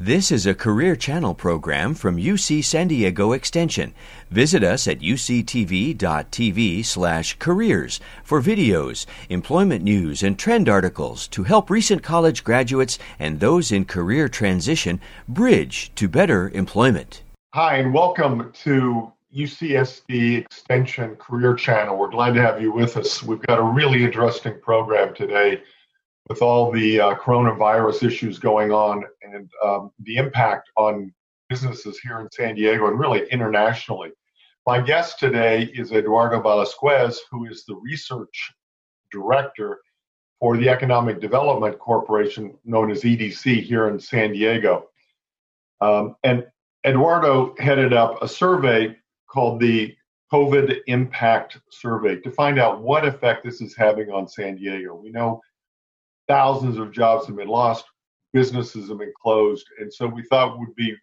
This is a Career Channel program from UC San Diego Extension. Visit us at uctv.tv slash careers for videos, employment news, and trend articles to help recent college graduates and those in career transition bridge to better employment. Hi, and welcome to UCSD Extension Career Channel. We're glad to have you with us. We've got a really interesting program today with all the uh, coronavirus issues going on and um, the impact on businesses here in San Diego and really internationally. My guest today is Eduardo Velasquez, who is the research director for the Economic Development Corporation, known as EDC, here in San Diego. Um, and Eduardo headed up a survey called the COVID Impact Survey to find out what effect this is having on San Diego. We know thousands of jobs have been lost, businesses have been closed, and so we thought would be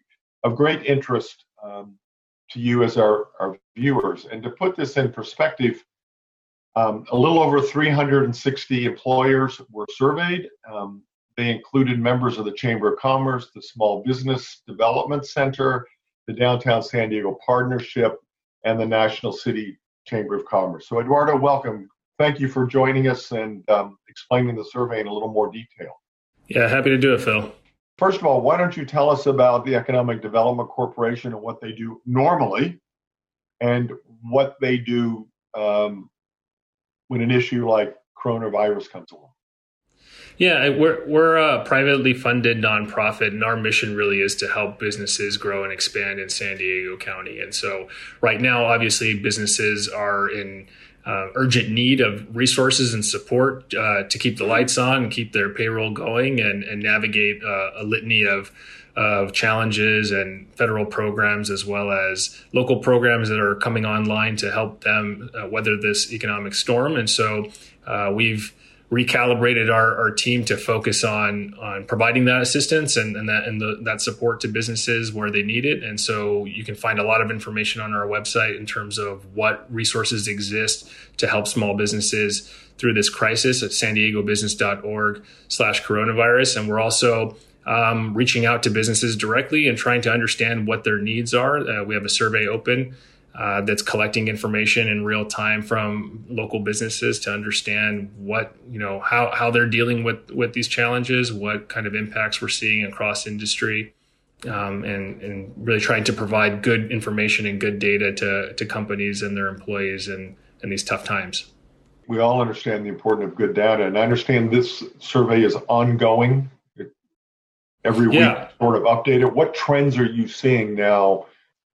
of great interest um, to you as our, our viewers. And to put this in perspective, um, a little over 360 employers were surveyed. Um, they included members of the Chamber of Commerce, the Small Business Development Center, the Downtown San Diego Partnership, and the National City Chamber of Commerce. So, Eduardo, welcome thank you for joining us and um, explaining the survey in a little more detail. Yeah, happy to do it, Phil. First of all, why don't you tell us about the Economic Development Corporation and what they do normally and what they do um, when an issue like coronavirus comes along? Yeah, we're we're a privately funded nonprofit, and our mission really is to help businesses grow and expand in San Diego County. And so, right now, obviously, businesses are in uh, urgent need of resources and support uh, to keep the lights on and keep their payroll going and, and navigate uh, a litany of of challenges and federal programs as well as local programs that are coming online to help them uh, weather this economic storm. And so uh, we've recalibrated our, our team to focus on on providing that assistance and, and that and the, that support to businesses where they need it. And so you can find a lot of information on our website in terms of what resources exist to help small businesses through this crisis at san diego business.org slash coronavirus. And we're also um, reaching out to businesses directly and trying to understand what their needs are. Uh, we have a survey open uh, that's collecting information in real time from local businesses to understand what you know how how they're dealing with with these challenges, what kind of impacts we're seeing across industry, um, and and really trying to provide good information and good data to to companies and their employees in in these tough times. We all understand the importance of good data, and I understand this survey is ongoing. every week, yeah. sort of updated. What trends are you seeing now?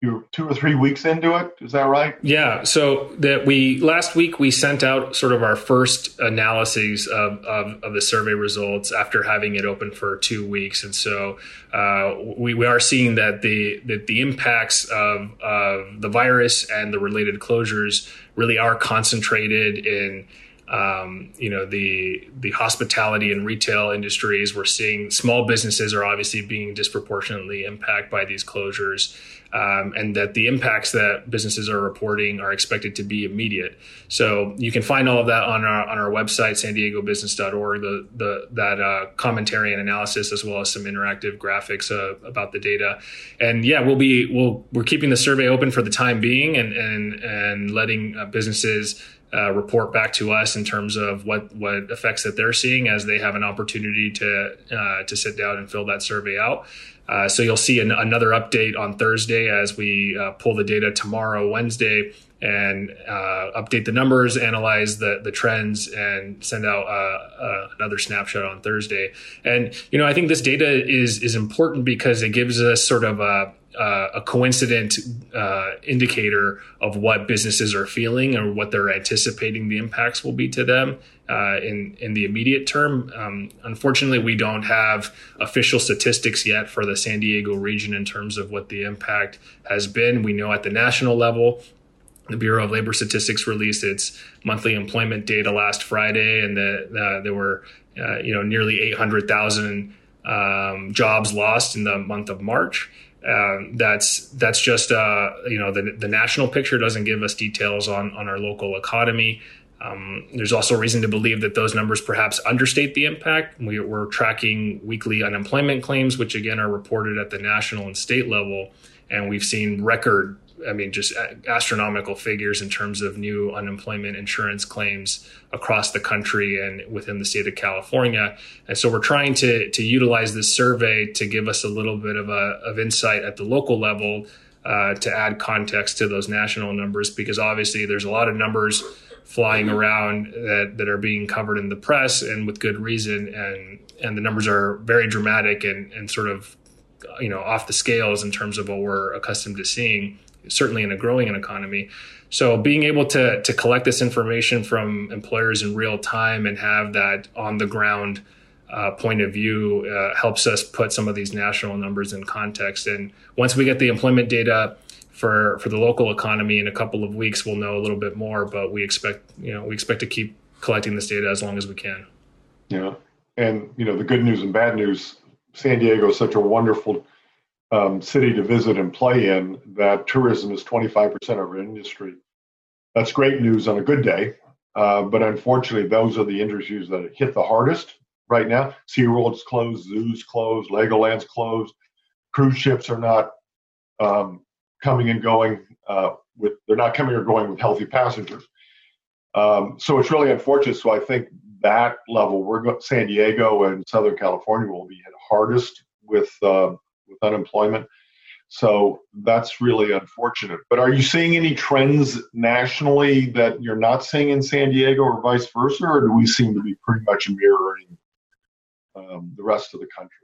You're two or three weeks into it is that right? Yeah so that we last week we sent out sort of our first analyses of, of, of the survey results after having it open for two weeks. And so uh, we, we are seeing that the that the impacts of, of the virus and the related closures really are concentrated in um, you know the the hospitality and retail industries we're seeing small businesses are obviously being disproportionately impacted by these closures um, and that the impacts that businesses are reporting are expected to be immediate. So you can find all of that on our on our website, san diego business.org, the, the, that uh, commentary and analysis, as well as some interactive graphics uh, about the data. And yeah, we'll be we'll we're keeping the survey open for the time being and and and letting uh, businesses uh, report back to us in terms of what what effects that they're seeing as they have an opportunity to uh, to sit down and fill that survey out. Uh, so you'll see an, another update on Thursday as we uh, pull the data tomorrow, Wednesday, and uh, update the numbers, analyze the the trends, and send out uh, another snapshot on Thursday. And you know, I think this data is is important because it gives us sort of a uh, a coincident uh, indicator of what businesses are feeling or what they're anticipating the impacts will be to them uh, in in the immediate term. Um, unfortunately, we don't have official statistics yet for the San Diego region in terms of what the impact has been. We know at the national level. The Bureau of Labor Statistics released its monthly employment data last Friday, and the, there were, uh, you know, nearly 800,000 um, jobs lost in the month of March. Um, that's that's just uh, you know the the national picture doesn't give us details on on our local economy. Um, there's also reason to believe that those numbers perhaps understate the impact. We, are tracking weekly unemployment claims, which again are reported at the national and state level, and we've seen record I mean, just astronomical figures in terms of new unemployment insurance claims across the country and within the state of California. And so we're trying to, to utilize this survey to give us a little bit of, a, of insight at the local level uh, to add context to those national numbers, because obviously there's a lot of numbers flying around that, that are being covered in the press and with good reason. And, and the numbers are very dramatic and, and sort of, you know, off the scales in terms of what we're accustomed to seeing certainly in a growing economy. So being able to to collect this information from employers in real time and have that on the ground uh, point of view uh, helps us put some of these national numbers in context. And once we get the employment data for for the local economy in a couple of weeks, we'll know a little bit more. But we expect you know we expect to keep collecting this data as long as we can. Yeah, and you know the good news and bad news. San Diego is such a wonderful um, city to visit and play in that tourism is 25% of our industry. That's great news on a good day. Uh, but unfortunately, those are the industries that hit the hardest right now. SeaWorld's closed, zoos closed, Legoland's closed. Cruise ships are not um, coming and going uh, with, they're not coming or going with healthy passengers. Um, so it's really unfortunate. So I think that level, we're go- San Diego and Southern California will be hit hardest with uh, with unemployment. So that's really unfortunate. But are you seeing any trends nationally that you're not seeing in San Diego or vice versa, or do we seem to be pretty much mirroring um, the rest of the country?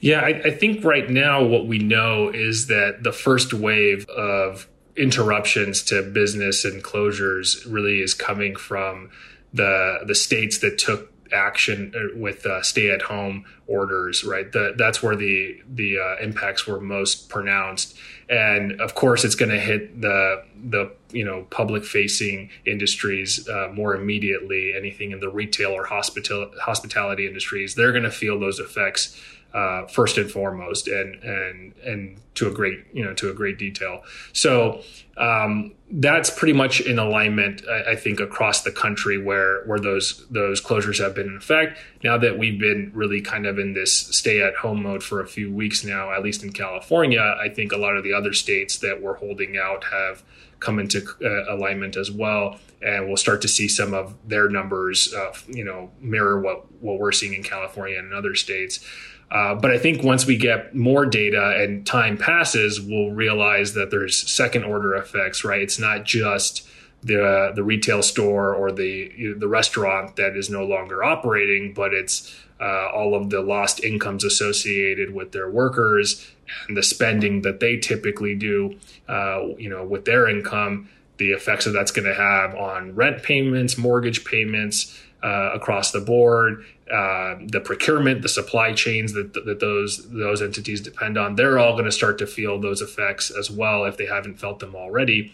Yeah, I, I think right now what we know is that the first wave of interruptions to business and closures really is coming from the the states that took action uh, with uh, stay-at-home orders, right? The, that's where the the uh, impacts were most pronounced, and of course, it's going to hit the the you know public-facing industries uh, more immediately. Anything in the retail or hospital hospitality industries, they're going to feel those effects uh, first and foremost, and and and to a great you know to a great detail. So um, that's pretty much in alignment, I, I, think, across the country where where those those closures have been in effect. Now that we've been really kind of in this stay at home mode for a few weeks now, at least in California, I think a lot of the other states that were holding out have come into uh, alignment as well and we'll start to see some of their numbers uh, you know mirror what what we're seeing in California and in other states uh, but I think once we get more data and time passes, we'll realize that there's second order effects, right? It's not just the the retail store or the the restaurant that is no longer operating, but it's uh, all of the lost incomes associated with their workers and the spending that they typically do, uh, you know, with their income. The effects that that's going to have on rent payments, mortgage payments, uh, across the board. Uh, the procurement, the supply chains that, that those those entities depend on, they're all going to start to feel those effects as well if they haven't felt them already.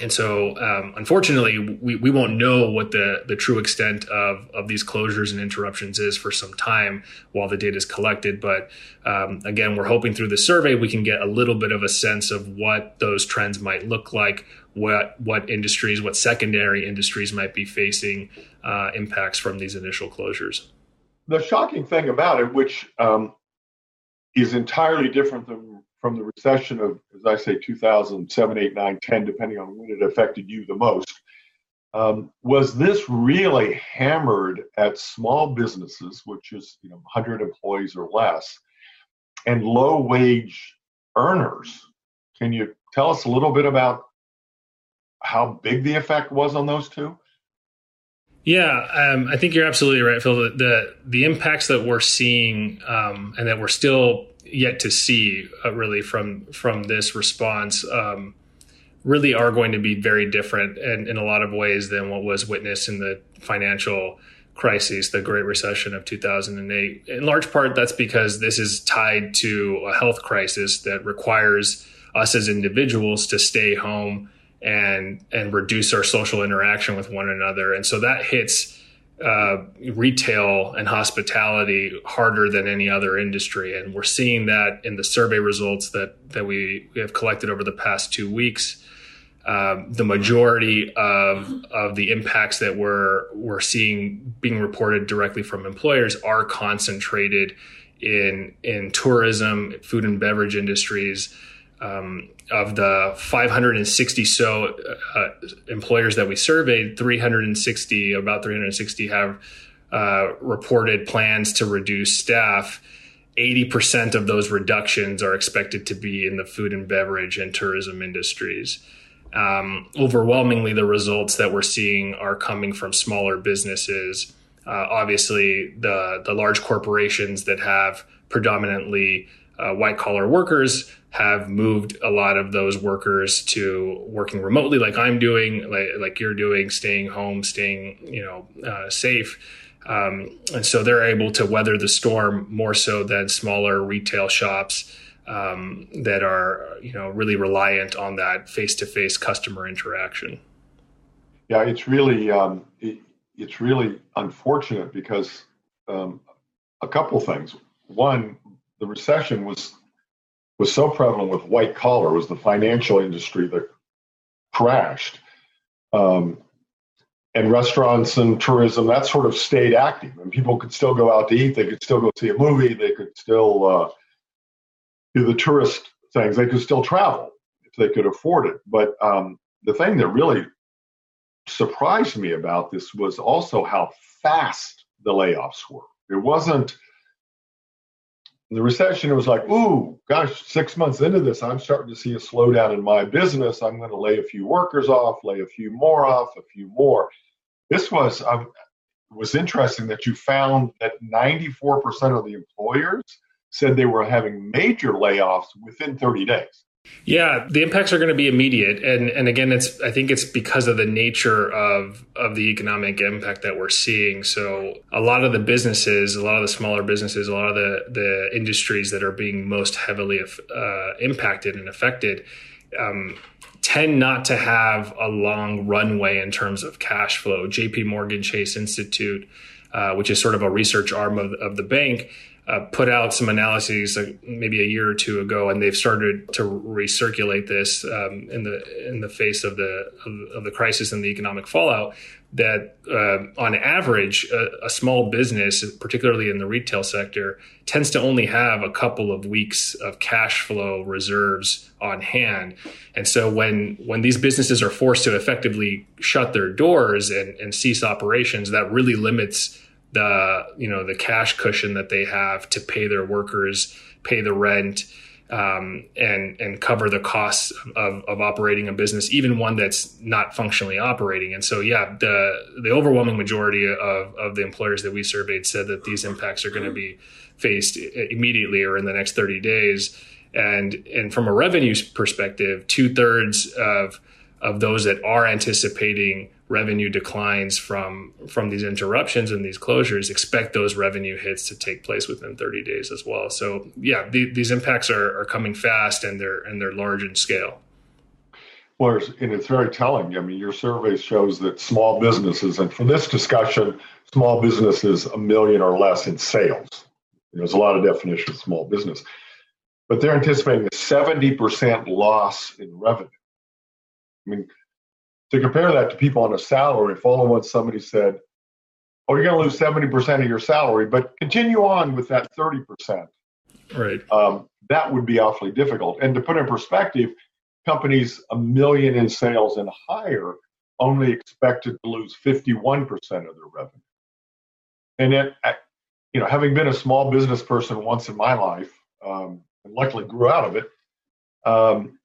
And so, um, unfortunately, we, we won't know what the, the true extent of, of these closures and interruptions is for some time while the data is collected. But um, again, we're hoping through the survey we can get a little bit of a sense of what those trends might look like, what what industries, what secondary industries might be facing uh, impacts from these initial closures. The shocking thing about it, which um, is entirely different than from the recession of, as I say, 2007, 8, 9, 10, depending on when it affected you the most, um, was this really hammered at small businesses, which is you know 100 employees or less, and low wage earners. Can you tell us a little bit about how big the effect was on those two? Yeah, um, I think you're absolutely right, Phil. The the, the impacts that we're seeing um, and that we're still yet to see, uh, really from from this response, um, really are going to be very different and in a lot of ways than what was witnessed in the financial crisis, the Great Recession of 2008. In large part, that's because this is tied to a health crisis that requires us as individuals to stay home and and reduce our social interaction with one another. And so that hits uh, retail and hospitality harder than any other industry. And we're seeing that in the survey results that that we, we have collected over the past two weeks. um, the majority of of the impacts that we're we're seeing being reported directly from employers are concentrated in in tourism, food and beverage industries. Um, of the 560 so uh, employers that we surveyed, 360 about 360 have uh, reported plans to reduce staff. 80% of those reductions are expected to be in the food and beverage and tourism industries um, overwhelmingly the results that we're seeing are coming from smaller businesses. Uh, obviously, the the large corporations that have predominantly uh, white collar workers have moved a lot of those workers to working remotely, like I'm doing, like, like you're doing, staying home, staying you know uh, safe. Um, and so they're able to weather the storm more so than smaller retail shops um, that are you know really reliant on that face-to-face customer interaction. Yeah, it's really um, it, it's really unfortunate because um, a couple things. One, the recession was was so prevalent with white collar was the financial industry that crashed. Um, and restaurants and tourism that sort of stayed active and people could still go out to eat they could still go see a movie they could still uh, do the tourist things. They could still travel if they could afford it. But um, the thing that really surprised me about this was also how fast the layoffs were. It wasn't the recession. It was like, ooh, gosh, six months into this, I'm starting to see a slowdown in my business. I'm going to lay a few workers off, lay a few more off, a few more. This was um, was interesting that you found that 94% of the employers said they were having major layoffs within 30 days. Yeah, the impacts are going to be immediate, and and again, it's I think it's because of the nature of of the economic impact that we're seeing. So a lot of the businesses, a lot of the smaller businesses, a lot of the the industries that are being most heavily uh, impacted and affected. Um, tend not to have a long runway in terms of cash flow. JP Morgan Chase Institute, uh, which is sort of a research arm of, of the bank, uh, put out some analyses like maybe a year or two ago, and they've started to recirculate this um, in the in the face of the of, of, the crisis and the economic fallout. That uh, on average, a, a, small business, particularly in the retail sector, tends to only have a couple of weeks of cash flow reserves on hand. And so when when these businesses are forced to effectively shut their doors and, and cease operations, that really limits the you know the cash cushion that they have to pay their workers, pay the rent, um, and and cover the costs of, of operating a business, even one that's not functionally operating. And so, yeah, the the overwhelming majority of of the employers that we surveyed said that these impacts are going to be faced immediately or in the next 30 days. And and from a revenue perspective, two thirds of of those that are anticipating revenue declines from from these interruptions and these closures expect those revenue hits to take place within 30 days as well. So yeah the, these impacts are, are coming fast and they're and they're large in scale. Well and it's very telling. I mean your survey shows that small businesses and for this discussion small businesses a million or less in sales. There's a lot of definition of small business. But they're anticipating a 70% loss in revenue i mean to compare that to people on a salary, if all at once somebody said, "Oh, you're going to lose seventy percent of your salary, but continue on with that thirty percent," right? Um, that would be awfully difficult. And to put in perspective, companies a million in sales and higher only expected to lose fifty-one percent of their revenue. And then, you know, having been a small business person once in my life, um, and luckily grew out of it. Um,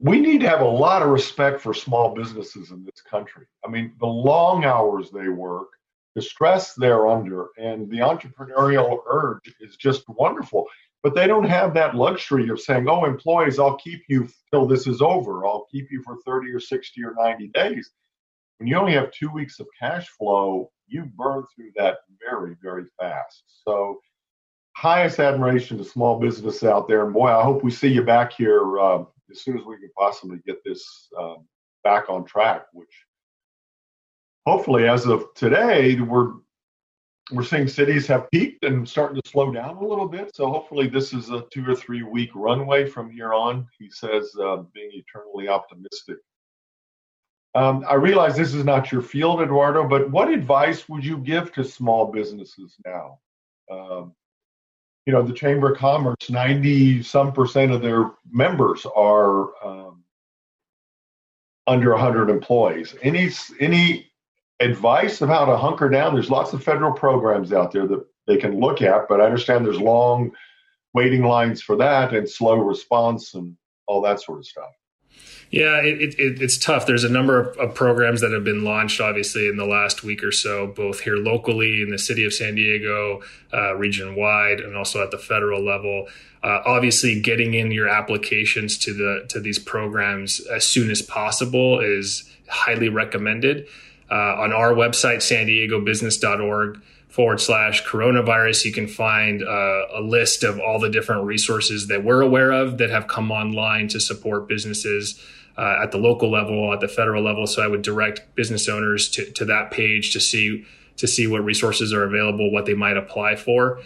we need to have a lot of respect for small businesses in this country. I mean, the long hours they work, the stress they're under, and the entrepreneurial urge is just wonderful. But they don't have that luxury of saying, oh, employees, I'll keep you till this is over. I'll keep you for 30 or 60 or 90 days. When you only have two weeks of cash flow, you burn through that very, very fast. So, highest admiration to small business out there. And boy, I hope we see you back here uh, as soon as we can possibly get this um, back on track, which hopefully as of today, we're we're seeing cities have peaked and starting to slow down a little bit. So hopefully, this is a two or three week runway from here on. He says, uh, being eternally optimistic. Um, I realize this is not your field, Eduardo, but what advice would you give to small businesses now? Um, you know, the Chamber of Commerce, 90 some percent of their members are um, under 100 employees. Any, any advice of how to hunker down? There's lots of federal programs out there that they can look at, but I understand there's long waiting lines for that and slow response and all that sort of stuff. Yeah, it, it, it's tough. There's a number of, of, programs that have been launched, obviously, in the last week or so, both here locally in the city of San Diego, uh, region wide, and also at the federal level. Uh, obviously, getting in your applications to the to these programs as soon as possible is highly recommended. Uh, on our website, san diego business.org, forward slash coronavirus, you can find uh, a list of all the different resources that we're aware of that have come online to support businesses uh, at the local level, at the federal level. So I would direct business owners to, to that page to see to see what resources are available, what they might apply for.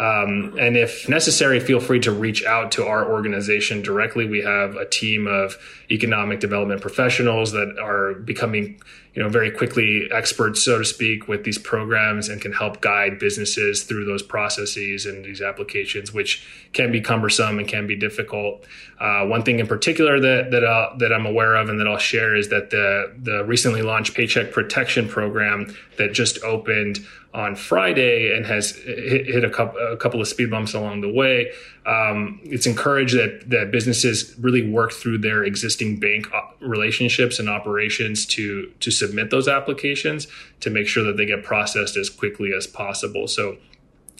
Um, and if necessary, feel free to reach out to our organization directly. We have a team of economic development professionals that are becoming you know very quickly experts so to speak with these programs and can help guide businesses through those processes and these applications which can be cumbersome and can be difficult uh, one thing in particular that that, uh, that I'm aware of and that I'll share is that the the recently launched paycheck protection program that just opened on Friday and has hit, a, couple, a couple of speed bumps along the way. Um, it's encouraged that that businesses really work through their existing bank relationships and operations to to submit those applications to make sure that they get processed as quickly as possible. So.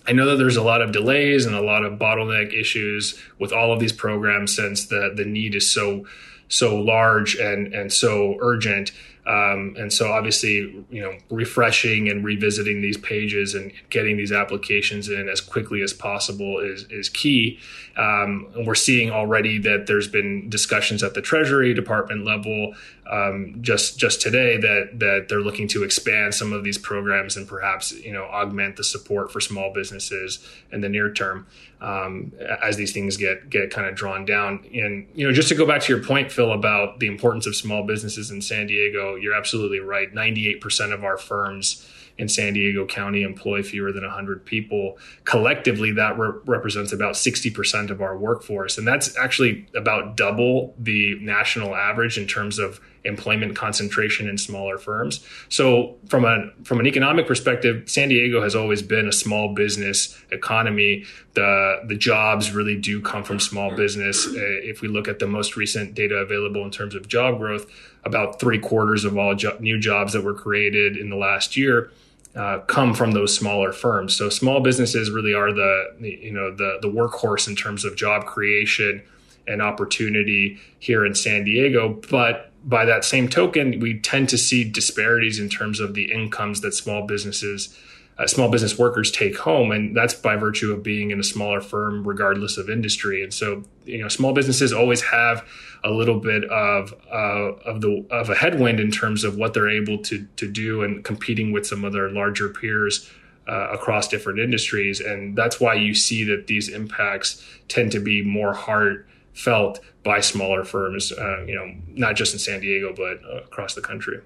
I know that there's a lot of delays and a lot of bottleneck issues with all of these programs since the the need is so so large and and so urgent um, and so obviously, you know, refreshing and revisiting these pages and getting these applications in as quickly as possible is, is key. Um, and we're seeing already that there's been discussions at the Treasury Department level um, just just today that that they're looking to expand some of these programs and perhaps you know augment the support for small businesses in the near term um, as these things get get kind of drawn down. And you know, just to go back to your point, Phil, about the importance of small businesses in San Diego, you're absolutely right. Ninety eight percent of our firms in San Diego County employ fewer than 100 people. Collectively, that re- represents about 60% of our workforce. And that's actually about double the national average in terms of employment concentration in smaller firms. So from a from an economic perspective, San Diego has always been a small business economy. The the jobs really do come from small business. Uh, if we look at the most recent data available in terms of job growth, about three quarters of all jo- new jobs that were created in the last year uh, come from those smaller firms. So small businesses really are the you know the the workhorse in terms of job creation and opportunity here in San Diego. But by that same token, we tend to see disparities in terms of the incomes that small businesses, uh, small business workers take home, and that's by virtue of being in a smaller firm, regardless of industry. And so, you know, small businesses always have a little bit of uh, of the of a headwind in terms of what they're able to to do and competing with some other larger peers. Uh, across different industries, and that's why you see that these impacts tend to be more hard felt by smaller firms, uh, you know, not just in San Diego, but uh, across the country.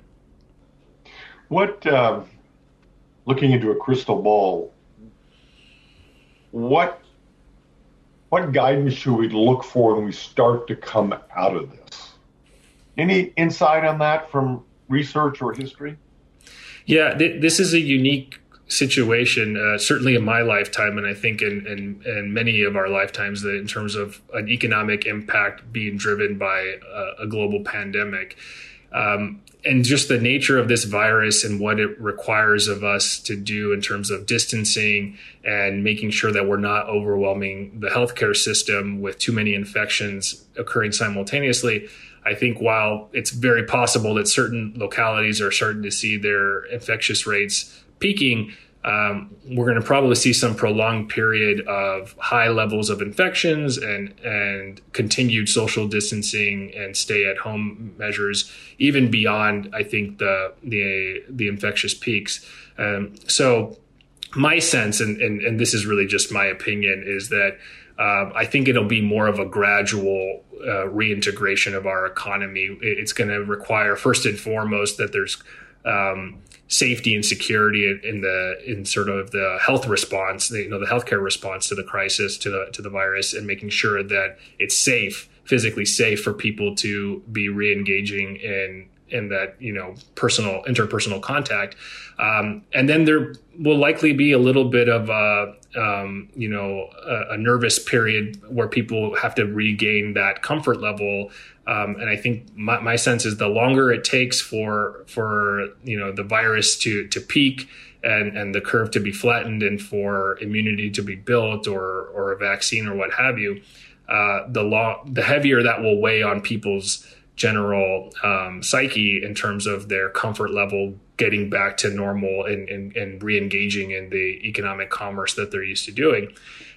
What, uh, looking into a crystal ball, what what guidance should we look for when we start to come out of this? Any insight on that from research or history? Yeah, th- this is a unique situation, uh, certainly in my lifetime, and I think in, in, in many of our lifetimes, that in terms of an economic impact being driven by a, a global pandemic. Um, and just the nature of this virus and what it requires of us to do in terms of distancing and making sure that we're not overwhelming the healthcare system with too many infections occurring simultaneously. I think while it's very possible that certain localities are starting to see their infectious rates peaking, um, we're going to probably see some prolonged period of high levels of infections and and continued social distancing and stay at home measures even beyond I think the the the infectious peaks. Um, so my sense, and, and, and this is really just my opinion, is that uh, I think it'll be more of a gradual uh, reintegration of our economy. It's going to require, first and foremost, that there's um, safety and security in the in sort of the health response, you know, the healthcare response to the crisis, to the to the virus, and making sure that it's safe, physically safe for people to be re-engaging in in that you know personal interpersonal contact. Um, and then there will likely be a little bit of a um, you know a, a, nervous period where people have to regain that comfort level. Um, and I think my, my, sense is the longer it takes for for you know the virus to to peak and and the curve to be flattened and for immunity to be built or or a vaccine or what have you uh, the long the heavier that will weigh on people's general um, psyche in terms of their comfort level getting back to normal and, and, and re-engaging in the economic commerce that they're used to doing.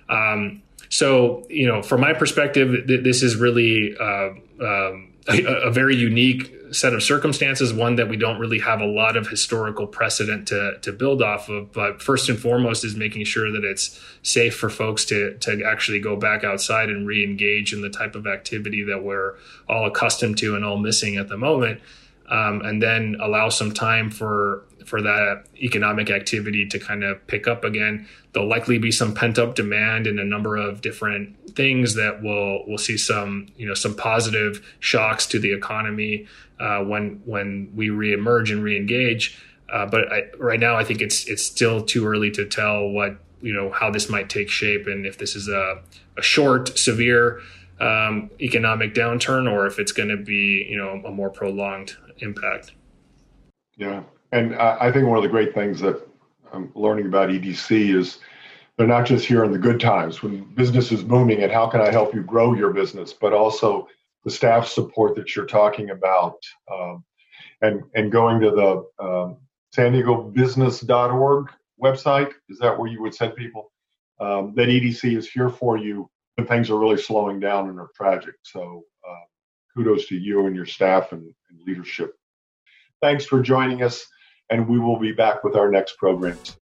Um, so, you know, from my perspective, th- this is really uh, um, a, a, very unique set of circumstances, one that we don't really have a lot of historical precedent to, to build off of. But first and foremost is making sure that it's safe for folks to, to actually go back outside and re engage in the type of activity that we're all accustomed to and all missing at the moment. Um, and then allow some time for for that economic activity to kind of pick up again. There'll likely be some pent up demand in a number of different things that will will see some you know some positive shocks to the economy uh, when when we reemerge and reengage. Uh, but I, right now, I think it's it's still too early to tell what you know how this might take shape and if this is a, a short, severe um, economic downturn or if it's going to be you know a more prolonged impact. Yeah, and I think one of the great things that I'm learning about EDC is they're not just here in the good times when business is booming and how can I help you grow your business, but also the staff support that you're talking about, um, and and going to the um, San Diego Business.org website. Is that where you would send people? Um, that EDC is here for you when things are really slowing down and are tragic. So uh, kudos to you and your staff and, and leadership. Thanks for joining us, and we will be back with our next programs.